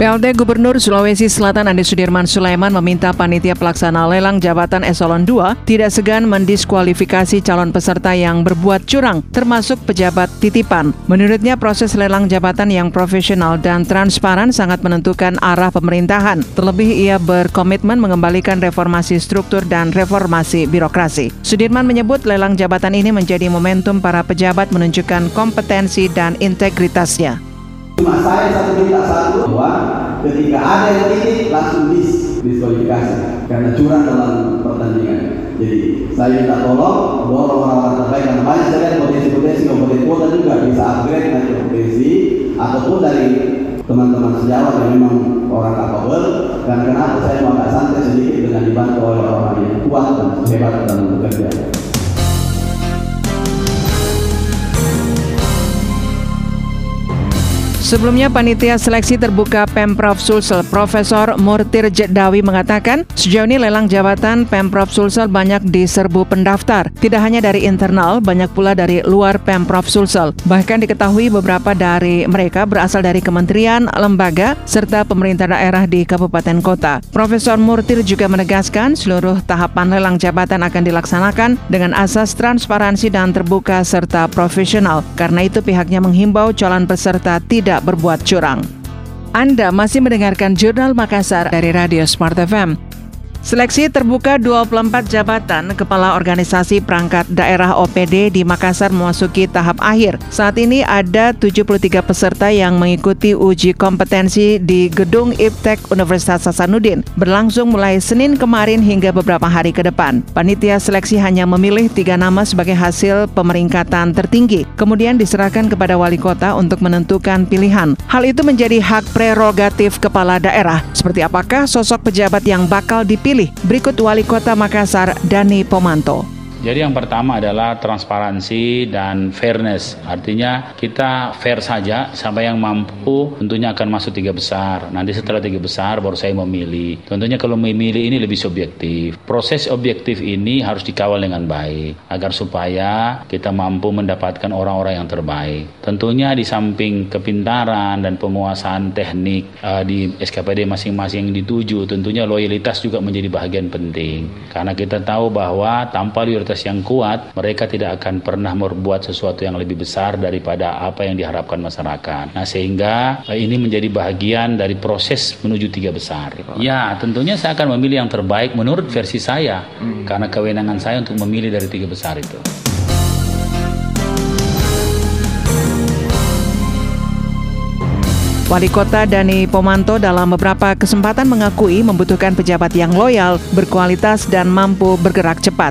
PLT Gubernur Sulawesi Selatan Andi Sudirman Sulaiman meminta panitia pelaksana lelang jabatan eselon 2 tidak segan mendiskualifikasi calon peserta yang berbuat curang, termasuk pejabat titipan. Menurutnya proses lelang jabatan yang profesional dan transparan sangat menentukan arah pemerintahan. Terlebih ia berkomitmen mengembalikan reformasi struktur dan reformasi birokrasi. Sudirman menyebut lelang jabatan ini menjadi momentum para pejabat menunjukkan kompetensi dan integritas Cuma saya satu minta satu bahwa ketika ada yang titik langsung dis diskualifikasi. Karena curang dalam pertandingan. Jadi saya minta tolong dorong orang-orang terbaik. Karena banyak sekali potensi-potensi kompeten kuota juga bisa upgrade nanti potensi. Ataupun dari teman-teman sejawat yang memang orang kapabel dan kenapa? Saya mau agak santai sedikit dengan dibantu oleh orang yang kuat dan hebat dalam bekerja. Sebelumnya panitia seleksi terbuka Pemprov Sulsel Profesor Murtir Jeddawi mengatakan sejauh ini lelang jabatan Pemprov Sulsel banyak diserbu pendaftar. Tidak hanya dari internal, banyak pula dari luar Pemprov Sulsel. Bahkan diketahui beberapa dari mereka berasal dari kementerian, lembaga, serta pemerintah daerah di kabupaten kota. Profesor Murtir juga menegaskan seluruh tahapan lelang jabatan akan dilaksanakan dengan asas transparansi dan terbuka serta profesional. Karena itu pihaknya menghimbau calon peserta tidak berbuat curang. Anda masih mendengarkan Jurnal Makassar dari Radio Smart FM. Seleksi terbuka 24 jabatan Kepala Organisasi Perangkat Daerah OPD di Makassar memasuki tahap akhir. Saat ini ada 73 peserta yang mengikuti uji kompetensi di Gedung Iptek Universitas Hasanuddin berlangsung mulai Senin kemarin hingga beberapa hari ke depan. Panitia seleksi hanya memilih tiga nama sebagai hasil pemeringkatan tertinggi, kemudian diserahkan kepada wali kota untuk menentukan pilihan. Hal itu menjadi hak prerogatif kepala daerah. Seperti apakah sosok pejabat yang bakal dipilih terpilih. Berikut Wali Kota Makassar, Dani Pomanto. Jadi yang pertama adalah transparansi dan fairness. Artinya kita fair saja sampai yang mampu tentunya akan masuk tiga besar. Nanti setelah tiga besar baru saya memilih. Tentunya kalau memilih ini lebih subjektif. Proses objektif ini harus dikawal dengan baik agar supaya kita mampu mendapatkan orang-orang yang terbaik. Tentunya di samping kepintaran dan penguasaan teknik uh, di SKPD masing-masing yang dituju, tentunya loyalitas juga menjadi bagian penting. Karena kita tahu bahwa tanpa loyalitas otoritas yang kuat, mereka tidak akan pernah berbuat sesuatu yang lebih besar daripada apa yang diharapkan masyarakat. Nah, sehingga eh, ini menjadi bagian dari proses menuju tiga besar. Ya, tentunya saya akan memilih yang terbaik menurut versi saya, hmm. karena kewenangan saya untuk memilih dari tiga besar itu. Wali Kota Dani Pomanto dalam beberapa kesempatan mengakui membutuhkan pejabat yang loyal, berkualitas, dan mampu bergerak cepat.